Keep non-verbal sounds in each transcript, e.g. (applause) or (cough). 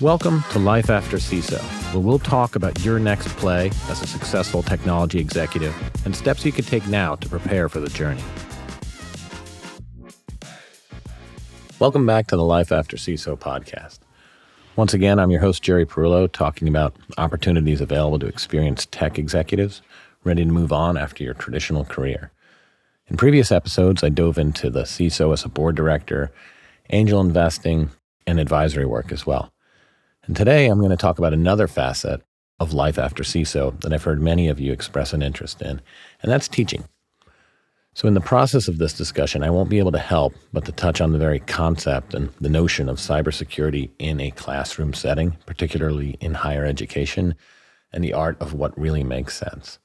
Welcome to Life After CISO, where we'll talk about your next play as a successful technology executive and steps you can take now to prepare for the journey. Welcome back to the Life After CISO podcast. Once again, I'm your host, Jerry Perullo, talking about opportunities available to experienced tech executives ready to move on after your traditional career. In previous episodes, I dove into the CISO as a board director, angel investing, and advisory work as well. And today I'm going to talk about another facet of life after CISO that I've heard many of you express an interest in, and that's teaching. So, in the process of this discussion, I won't be able to help but to touch on the very concept and the notion of cybersecurity in a classroom setting, particularly in higher education, and the art of what really makes sense.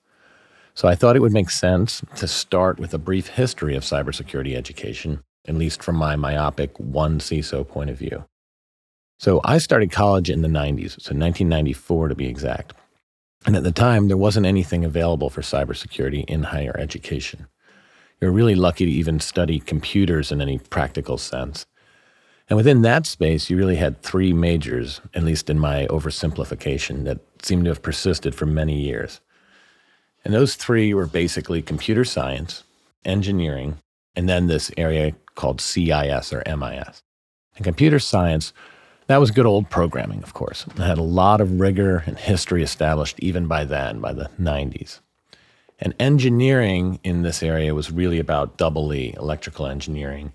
So, I thought it would make sense to start with a brief history of cybersecurity education, at least from my myopic one CISO point of view. So I started college in the 90s, so 1994 to be exact. And at the time, there wasn't anything available for cybersecurity in higher education. You're really lucky to even study computers in any practical sense. And within that space, you really had three majors, at least in my oversimplification, that seemed to have persisted for many years. And those three were basically computer science, engineering, and then this area called CIS or MIS. And computer science that was good old programming, of course. It had a lot of rigor and history established even by then, by the 90s. And engineering in this area was really about double E, electrical engineering,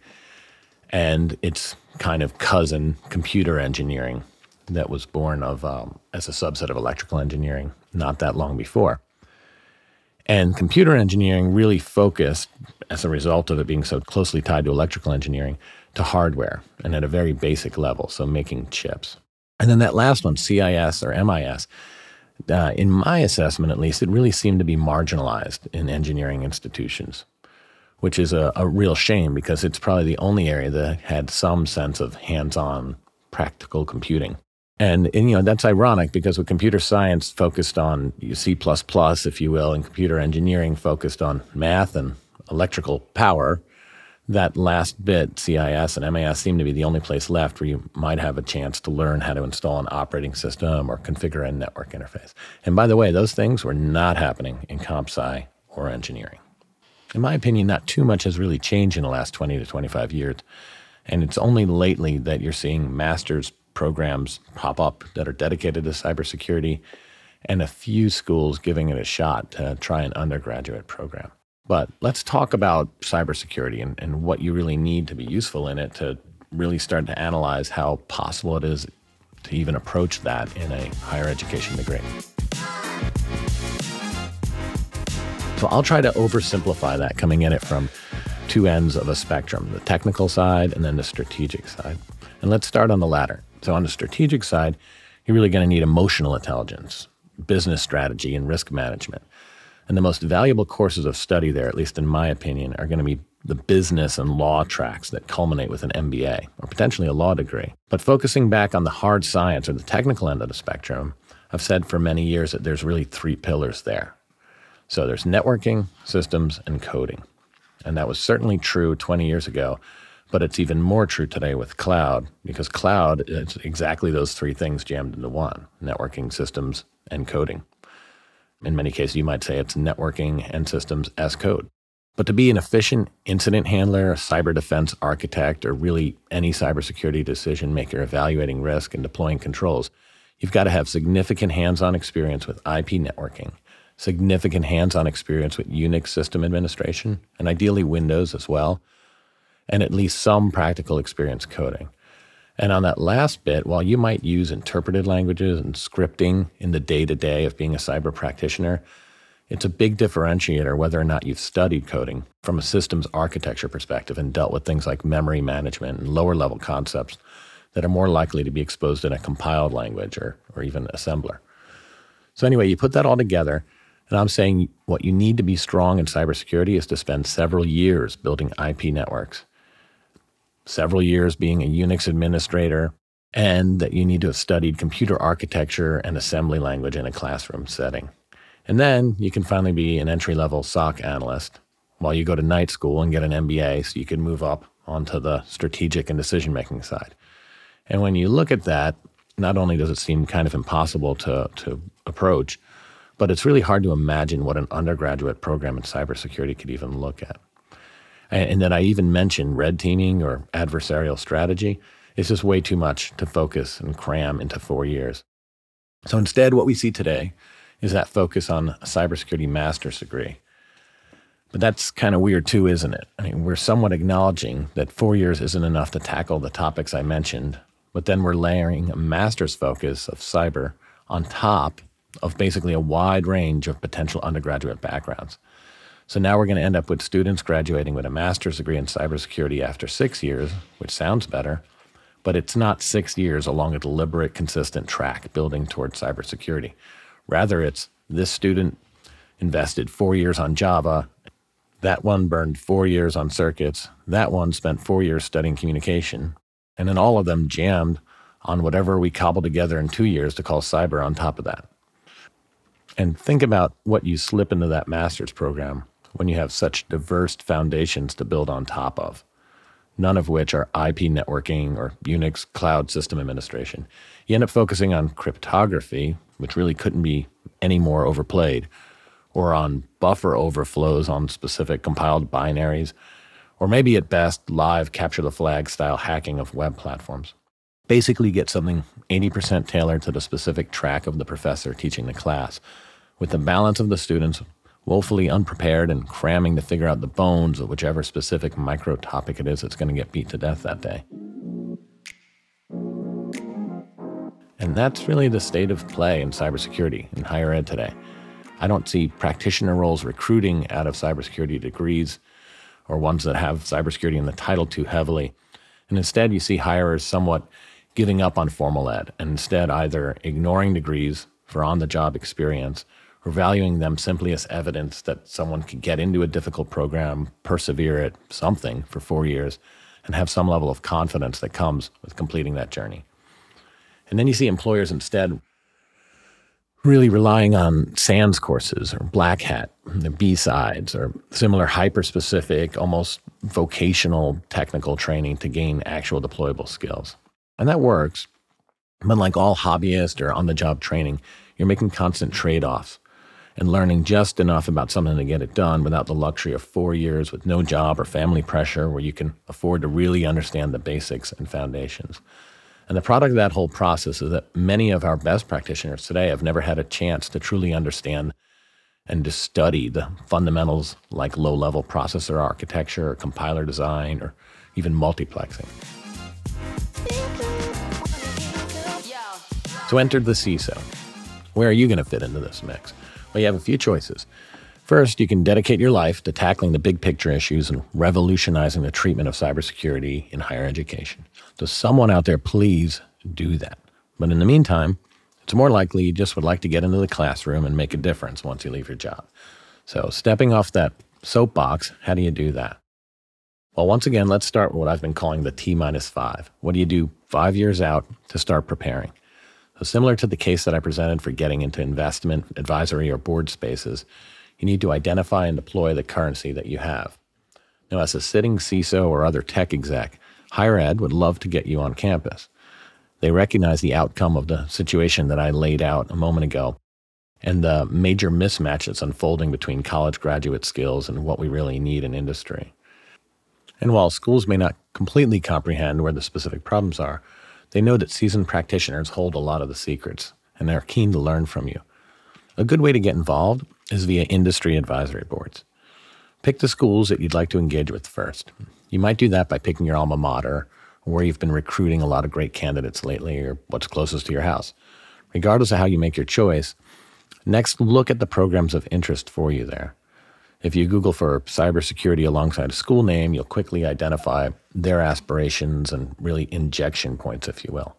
and its kind of cousin, computer engineering, that was born of um, as a subset of electrical engineering not that long before. And computer engineering really focused, as a result of it being so closely tied to electrical engineering, to hardware and at a very basic level, so making chips. And then that last one, CIS or MIS, uh, in my assessment at least, it really seemed to be marginalized in engineering institutions, which is a, a real shame because it's probably the only area that had some sense of hands on practical computing. And, and, you know that's ironic because with computer science focused on C++, if you will, and computer engineering focused on math and electrical power, that last bit, CIS and MIS, seem to be the only place left where you might have a chance to learn how to install an operating system or configure a network interface. And by the way, those things were not happening in comp sci or engineering. In my opinion, not too much has really changed in the last 20 to 25 years. And it's only lately that you're seeing master's programs pop up that are dedicated to cybersecurity and a few schools giving it a shot to try an undergraduate program. But let's talk about cybersecurity and, and what you really need to be useful in it to really start to analyze how possible it is to even approach that in a higher education degree. So I'll try to oversimplify that coming at it from two ends of a spectrum the technical side and then the strategic side. And let's start on the latter. So, on the strategic side, you're really going to need emotional intelligence, business strategy, and risk management. And the most valuable courses of study there, at least in my opinion, are going to be the business and law tracks that culminate with an MBA or potentially a law degree. But focusing back on the hard science or the technical end of the spectrum, I've said for many years that there's really three pillars there. So there's networking, systems, and coding. And that was certainly true 20 years ago, but it's even more true today with cloud because cloud is exactly those three things jammed into one networking, systems, and coding. In many cases, you might say it's networking and systems as code. But to be an efficient incident handler, cyber defense architect, or really any cybersecurity decision maker evaluating risk and deploying controls, you've got to have significant hands on experience with IP networking, significant hands on experience with Unix system administration, and ideally Windows as well, and at least some practical experience coding. And on that last bit, while you might use interpreted languages and scripting in the day to day of being a cyber practitioner, it's a big differentiator whether or not you've studied coding from a systems architecture perspective and dealt with things like memory management and lower level concepts that are more likely to be exposed in a compiled language or, or even assembler. So, anyway, you put that all together, and I'm saying what you need to be strong in cybersecurity is to spend several years building IP networks several years being a Unix administrator, and that you need to have studied computer architecture and assembly language in a classroom setting. And then you can finally be an entry level SOC analyst while you go to night school and get an MBA so you can move up onto the strategic and decision making side. And when you look at that, not only does it seem kind of impossible to, to approach, but it's really hard to imagine what an undergraduate program in cybersecurity could even look at. And, that I even mentioned red teaming or adversarial strategy. It's just way too much to focus and cram into four years. So instead, what we see today is that focus on a cybersecurity master's degree. But that's kind of weird too, isn't it? I mean, we're somewhat acknowledging that four years isn't enough to tackle the topics I mentioned, but then we're layering a master's focus of cyber on top of basically a wide range of potential undergraduate backgrounds. So now we're going to end up with students graduating with a master's degree in cybersecurity after six years, which sounds better, but it's not six years along a deliberate, consistent track building towards cybersecurity. Rather, it's this student invested four years on Java, that one burned four years on circuits, that one spent four years studying communication, and then all of them jammed on whatever we cobbled together in two years to call cyber on top of that. And think about what you slip into that master's program when you have such diverse foundations to build on top of, none of which are IP networking or Unix cloud system administration. You end up focusing on cryptography, which really couldn't be any more overplayed, or on buffer overflows on specific compiled binaries, or maybe at best live capture the flag style hacking of web platforms. Basically, get something 80% tailored to the specific track of the professor teaching the class, with the balance of the students woefully unprepared and cramming to figure out the bones of whichever specific micro topic it is that's going to get beat to death that day. And that's really the state of play in cybersecurity in higher ed today. I don't see practitioner roles recruiting out of cybersecurity degrees or ones that have cybersecurity in the title too heavily. And instead, you see hirers somewhat giving up on formal ed and instead either ignoring degrees for on the job experience or valuing them simply as evidence that someone can get into a difficult program, persevere at something for four years, and have some level of confidence that comes with completing that journey. And then you see employers instead really relying on SANS courses or Black Hat, the BSides, or similar hyper specific, almost vocational technical training to gain actual deployable skills. And that works. But like all hobbyist or on the job training, you're making constant trade offs and learning just enough about something to get it done without the luxury of four years with no job or family pressure where you can afford to really understand the basics and foundations. And the product of that whole process is that many of our best practitioners today have never had a chance to truly understand and to study the fundamentals like low level processor architecture or compiler design or even multiplexing. So enter the CISO. Where are you going to fit into this mix? Well, you have a few choices. First, you can dedicate your life to tackling the big picture issues and revolutionizing the treatment of cybersecurity in higher education. So, someone out there, please do that. But in the meantime, it's more likely you just would like to get into the classroom and make a difference once you leave your job. So, stepping off that soapbox, how do you do that? Well, once again, let's start with what I've been calling the T minus five. What do you do five years out to start preparing? So, similar to the case that I presented for getting into investment, advisory, or board spaces, you need to identify and deploy the currency that you have. Now, as a sitting CISO or other tech exec, higher ed would love to get you on campus. They recognize the outcome of the situation that I laid out a moment ago and the major mismatch that's unfolding between college graduate skills and what we really need in industry. And while schools may not completely comprehend where the specific problems are, they know that seasoned practitioners hold a lot of the secrets, and they're keen to learn from you. A good way to get involved is via industry advisory boards. Pick the schools that you'd like to engage with first. You might do that by picking your alma mater, or where you've been recruiting a lot of great candidates lately, or what's closest to your house. Regardless of how you make your choice, next look at the programs of interest for you there. If you Google for cybersecurity alongside a school name, you'll quickly identify their aspirations and really injection points, if you will.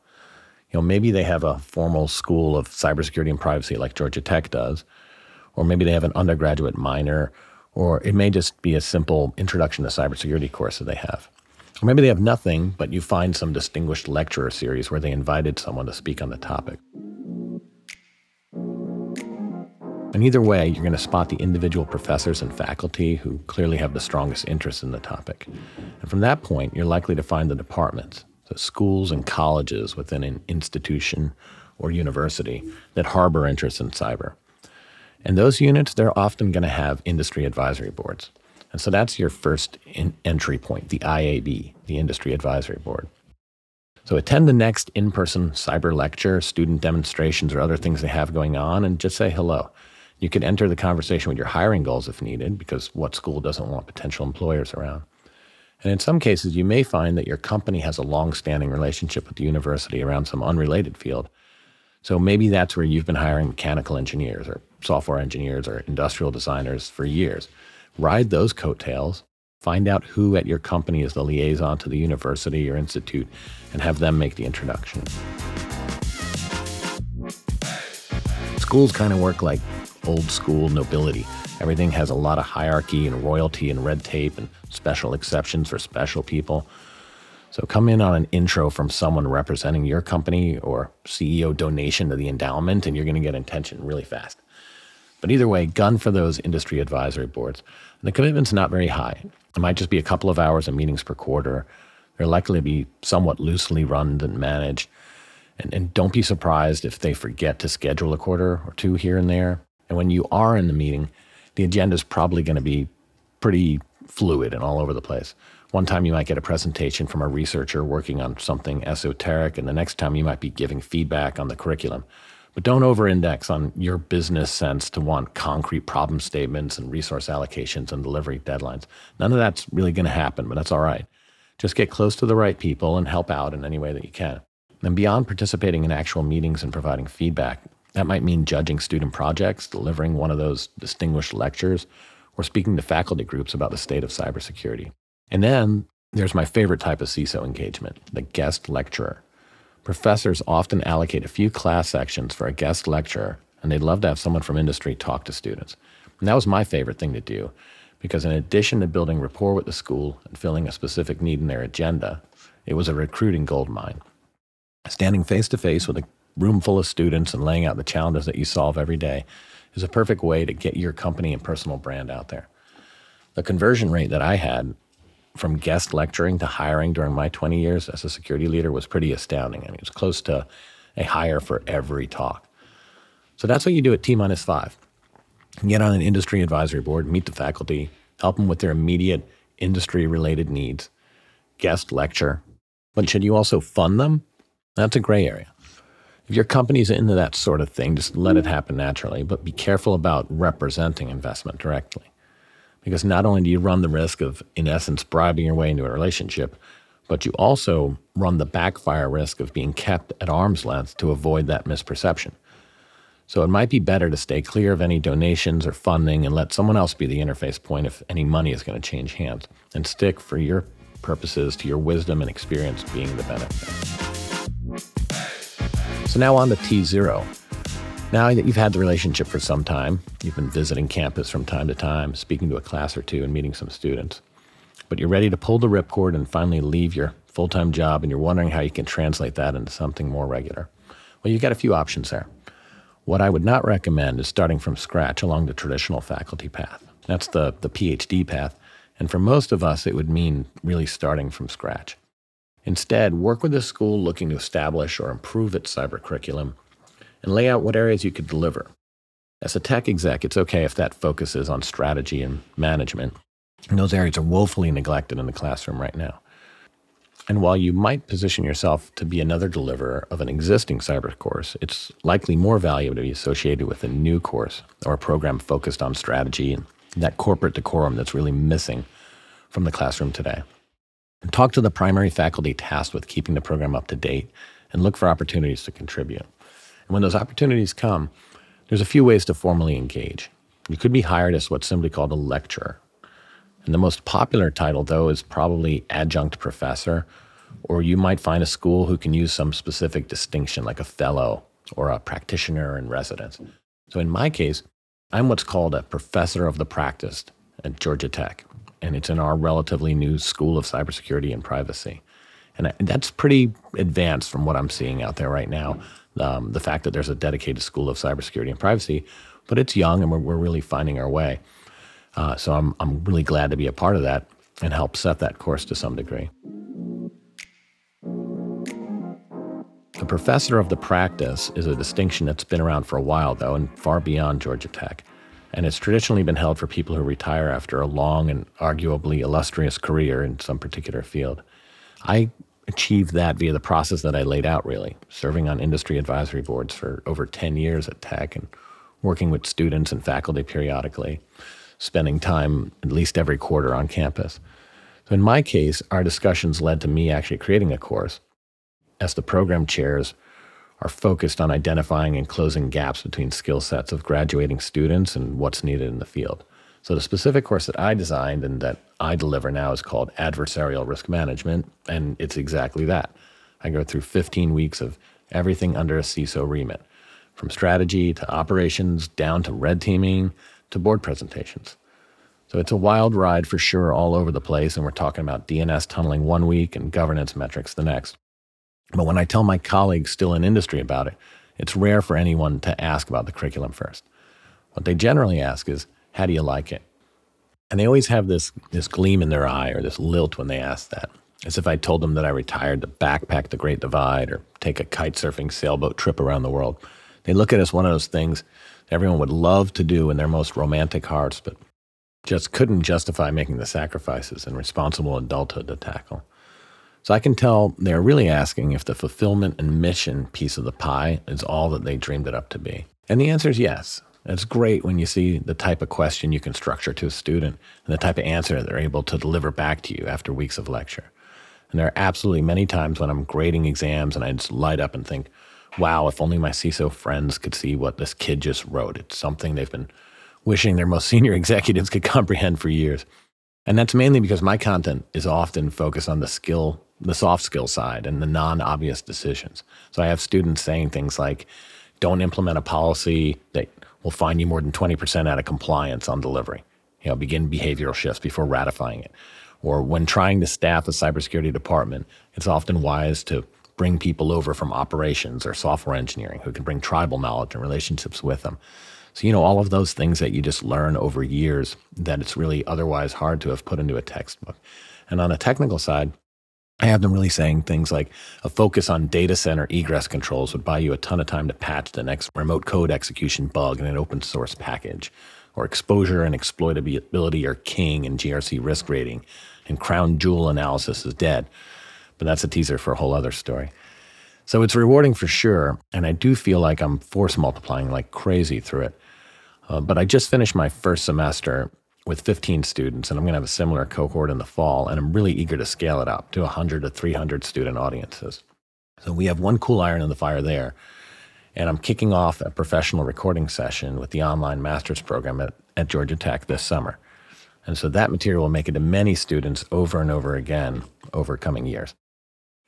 You know, maybe they have a formal school of cybersecurity and privacy like Georgia Tech does, or maybe they have an undergraduate minor, or it may just be a simple introduction to cybersecurity course that they have. Or maybe they have nothing, but you find some distinguished lecturer series where they invited someone to speak on the topic. And either way, you're going to spot the individual professors and faculty who clearly have the strongest interest in the topic. And from that point, you're likely to find the departments, So schools and colleges within an institution or university that harbor interest in cyber. And those units, they're often going to have industry advisory boards. And so that's your first entry point, the IAB, the Industry Advisory Board. So attend the next in person cyber lecture, student demonstrations, or other things they have going on, and just say hello. You can enter the conversation with your hiring goals if needed, because what school doesn't want potential employers around? And in some cases, you may find that your company has a long standing relationship with the university around some unrelated field. So maybe that's where you've been hiring mechanical engineers or software engineers or industrial designers for years. Ride those coattails Find out who at your company is the liaison to the university or institute and have them make the introduction. Schools kind of work like old school nobility. Everything has a lot of hierarchy and royalty and red tape and special exceptions for special people. So come in on an intro from someone representing your company or CEO donation to the endowment, and you're going to get attention really fast. But either way, gun for those industry advisory boards. The commitment's not very high. It might just be a couple of hours of meetings per quarter. They're likely to be somewhat loosely run and managed. And, and don't be surprised if they forget to schedule a quarter or two here and there. And when you are in the meeting, the agenda is probably going to be pretty fluid and all over the place. One time you might get a presentation from a researcher working on something esoteric, and the next time you might be giving feedback on the curriculum. But don't over index on your business sense to want concrete problem statements and resource allocations and delivery deadlines. None of that's really going to happen, but that's all right. Just get close to the right people and help out in any way that you can. And beyond participating in actual meetings and providing feedback, that might mean judging student projects, delivering one of those distinguished lectures, or speaking to faculty groups about the state of cybersecurity. And then there's my favorite type of CISO engagement, the guest lecturer. Professors often allocate a few class sections for a guest lecturer, and they'd love to have someone from industry talk to students. And that was my favorite thing to do, because in addition to building rapport with the school and filling a specific need in their agenda, it was a recruiting goldmine. Standing face to face with a room full of students and laying out the challenges that you solve every day is a perfect way to get your company and personal brand out there. The conversion rate that I had from guest lecturing to hiring during my 20 years as a security leader was pretty astounding. I mean, it was close to a hire for every talk. So that's what you do at T minus five. Get on an industry advisory board, meet the faculty, help them with their immediate industry related needs, guest lecture. But should you also fund them? That's a gray area. If your company's into that sort of thing, just let it mm-hmm. happen naturally, but be careful about representing investment directly because not only do you run the risk of, in essence, bribing your way into a relationship, but you also run the backfire risk of being kept at arm's length to avoid that misperception. So it might be better to stay clear of any donations or funding and let someone else be the interface point if any money is going to change hands, and stick for your purposes to your wisdom and experience being the benefit. So now on to T0. Now that you've had the relationship for some time, you've been visiting campus from time to time, speaking to a class or two, and meeting some students, but you're ready to pull the ripcord and finally leave your full time job, and you're wondering how you can translate that into something more regular. Well, you've got a few options there. What I would not recommend is starting from scratch along the traditional faculty path. That's the, the PhD path. And for most of us, it would mean really starting from scratch. Instead, work with a school looking to establish or improve its cyber curriculum and lay out what areas you could deliver. As a tech exec, it's okay if that focuses on strategy and management. And those areas are woefully neglected in the classroom right now. And while you might position yourself to be another deliverer of an existing cyber course, it's likely more valuable to be associated with a new course or a program focused on strategy and that corporate decorum that's really missing from the classroom today. Talk to the primary faculty tasked with keeping the program up to date and look for opportunities to contribute. And when those opportunities come, there's a few ways to formally engage. You could be hired as what's simply called a lecturer. And the most popular title, though, is probably adjunct professor, or you might find a school who can use some specific distinction like a fellow or a practitioner in residence. So in my case, I'm what's called a professor of the practice at Georgia Tech, and it's in our relatively new School of Cybersecurity and Privacy. And that's pretty advanced from what I'm seeing out there right now um, the fact that there's a dedicated school of cybersecurity and privacy, but it's young and we're, we're really finding our way. Uh, so I'm, I'm really glad to be a part of that and help set that course to some degree. The professor of the practice is a distinction that's been around for a while, though, and far beyond Georgia Tech. And it's traditionally been held for people who retire after a long and arguably illustrious career in some particular field. I achieved that via the process that I laid out, really, serving on industry advisory boards for over 10 years at Tech and working with students and faculty periodically, spending time at least every quarter on campus. So in my case, our discussions led to me actually creating a course as the program chairs are focused on identifying and closing gaps between skill sets of graduating students and what's needed in the field. So, the specific course that I designed and that I deliver now is called Adversarial Risk Management, and it's exactly that. I go through 15 weeks of everything under a CISO remit, from strategy to operations, down to red teaming to board presentations. So, it's a wild ride for sure all over the place, and we're talking about DNS tunneling one week and governance metrics the next. But when I tell my colleagues still in industry about it, it's rare for anyone to ask about the curriculum first. What they generally ask is, how do you like it? And they always have this, this gleam in their eye or this lilt when they ask that, as if I told them that I retired to backpack the Great Divide or take a kite surfing sailboat trip around the world. They look at as one of those things everyone would love to do in their most romantic hearts, but just couldn't justify making the sacrifices and responsible adulthood to tackle. So I can tell they're really asking if the fulfillment and mission piece of the pie is all that they dreamed it up to be. And the answer is yes. It's great when you see the type of question you can structure to a student and the type of answer they're able to deliver back to you after weeks of lecture. And there are absolutely many times when I'm grading exams and I just light up and think, wow, if only my CISO friends could see what this kid just wrote. It's something they've been wishing their most (laughs) senior executives could comprehend for years. And that's mainly because my content is often focused on the skill the soft skill side and the non obvious decisions. So I have students saying things like, don't implement a policy that will find you more than 20% out of compliance on delivery. You know, begin behavioral shifts before ratifying it. Or when trying to staff a cybersecurity department, it's often wise to bring people over from operations or software engineering who can bring tribal knowledge and relationships with them. So, you know, all of those things that you just learn over years that it's really otherwise hard to have put into a textbook. And on a technical side, I have them really saying things like a focus on data center egress controls would buy you a ton of time to patch the next remote code execution bug in an open source package, or exposure and exploitability are king in GRC risk rating, and crown jewel analysis is dead. But that's a teaser for a whole other story. So it's rewarding for sure, and I do feel like I'm force multiplying like crazy through it. Uh, but I just finished my first semester with 15 students, and I'm going to have a similar cohort in the fall, and I'm really eager to scale it up to 100 to 300 student audiences. So we have one cool iron in the fire there, and I'm kicking off a professional recording session with the online master's program at, at Georgia Tech this summer. And so that material will make it to many students over and over again over coming years.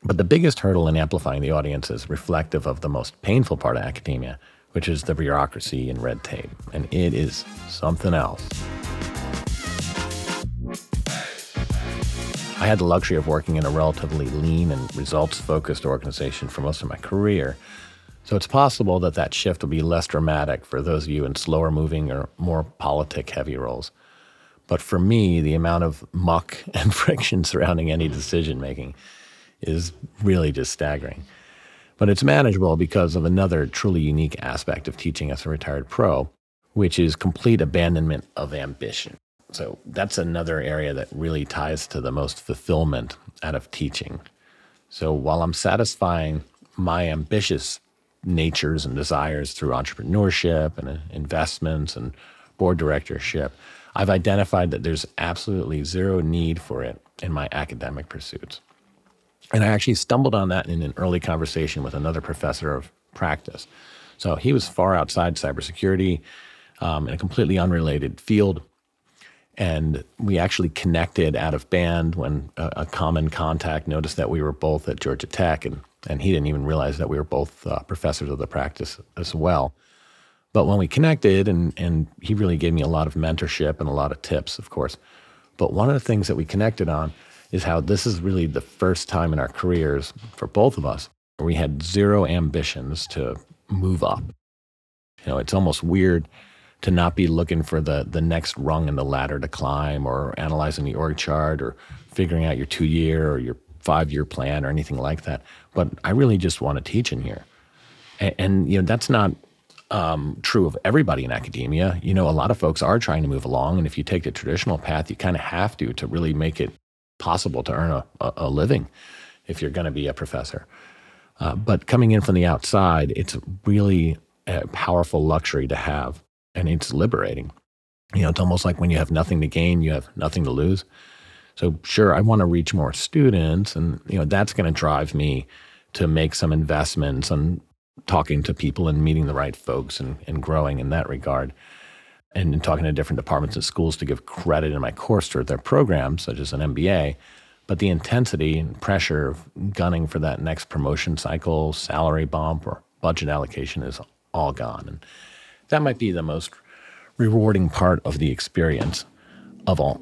But the biggest hurdle in amplifying the audience is reflective of the most painful part of academia, which is the bureaucracy and red tape. And it is something else. I had the luxury of working in a relatively lean and results focused organization for most of my career. So it's possible that that shift will be less dramatic for those of you in slower moving or more politic heavy roles. But for me, the amount of muck (laughs) and friction surrounding any decision making is really just staggering. But it's manageable because of another truly unique aspect of teaching as a retired pro, which is complete abandonment of ambition. So that's another area that really ties to the most fulfillment out of teaching. So while I'm satisfying my ambitious natures and desires through entrepreneurship and uh, investments and board directorship, I've identified that there's absolutely zero need for it in my academic pursuits. And I actually stumbled on that in an early conversation with another professor of practice. So he was far outside cybersecurity um, in a completely unrelated field. And we actually connected out of band when a, a, common contact noticed that we were both at Georgia Tech, and, and he didn't even realize that we were both uh, professors of the practice as well. But when we connected, and, and he really gave me a lot of mentorship and a lot of tips, of course. But one of the things that we connected on is how this is really the first time in our careers for both of us where we had zero ambitions to move up. You know, it's almost weird to not be looking for the the next rung in the ladder to climb or analyzing the org chart or figuring out your two year or your five year plan or anything like that. But I really just want to teach in here. And, and you know, that's not um, true of everybody in academia. You know, a lot of folks are trying to move along. And if you take the traditional path, you kind of have to to really make it possible to earn a, a, living if you're going to be a professor. Uh, but coming in from the outside, it's really a powerful luxury to have, and it's liberating. You know, it's almost like when you have nothing to gain, you have nothing to lose. So, sure, I want to reach more students, and you know that's going to drive me to make some investments and talking to people and meeting the right folks and, and growing in that regard. And in talking to different departments and schools to give credit in my course to their programs, such as an MBA. But the intensity and pressure of gunning for that next promotion cycle, salary bump, or budget allocation is all gone. And that might be the most rewarding part of the experience of all.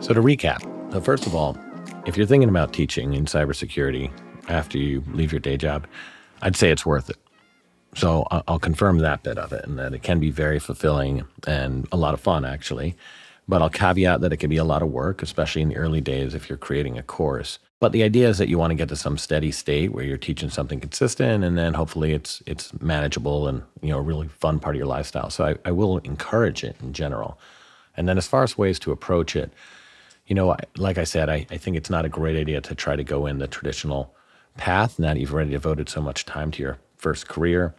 So, to recap, so first of all, if you're thinking about teaching in cybersecurity after you leave your day job, I'd say it's worth it. So, I'll confirm that bit of it and that it can be very fulfilling and a lot of fun, actually. But I'll caveat that it can be a lot of work, especially in the early days if you're creating a course. But the idea is that you want to get to some steady state where you're teaching something consistent, and then hopefully it's it's manageable and you know a really fun part of your lifestyle. So I, I will encourage it in general. And then as far as ways to approach it, you know, like I said, I, I think it's not a great idea to try to go in the traditional path now that you've already devoted so much time to your first career.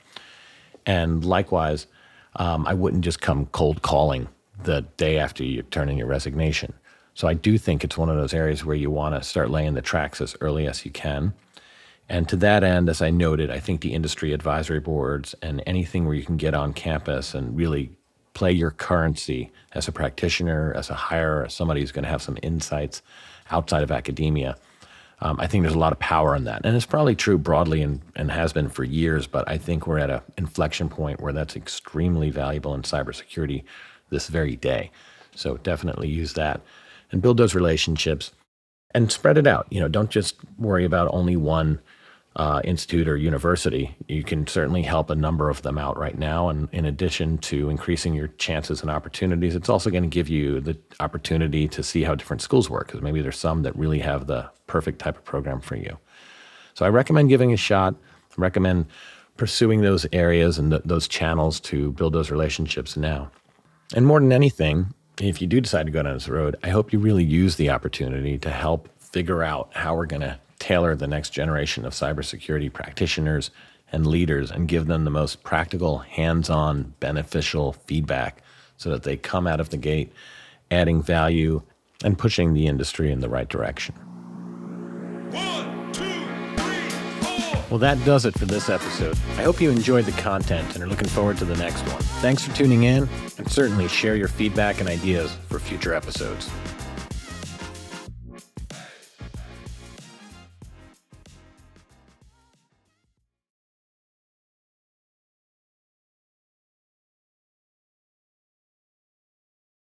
And likewise, um, I wouldn't just come cold calling the day after you turn in your resignation. So I do think it's one of those areas where you want to start laying the tracks as early as you can. And to that end, as I noted, I think the industry advisory boards and anything where you can get on campus and really play your currency as a practitioner, as a hire, as somebody who's going to have some insights outside of academia. Um, I think there's a lot of power in that. And it's probably true broadly and, and has been for years, but I think we're at an inflection point where that's extremely valuable in cybersecurity this very day. So definitely use that and build those relationships and spread it out. You know, don't just worry about only one uh, institute or university. You can certainly help a number of them out right now. And in addition to increasing your chances and opportunities, it's also going to give you the opportunity to see how different schools work because maybe there's some that really have the perfect type of program for you. So I recommend giving a shot. I recommend pursuing those areas and th- those channels to build those relationships now. And more than anything, if you do decide to go down this road, I hope you really use the opportunity to help figure out how we're going to tailor the next generation of cybersecurity practitioners and leaders and give them the most practical, hands on, beneficial feedback so that they come out of the gate adding value and pushing the industry in the right direction. Well, that does it for this episode. I hope you enjoyed the content and are looking forward to the next one. Thanks for tuning in, and certainly share your feedback and ideas for future episodes.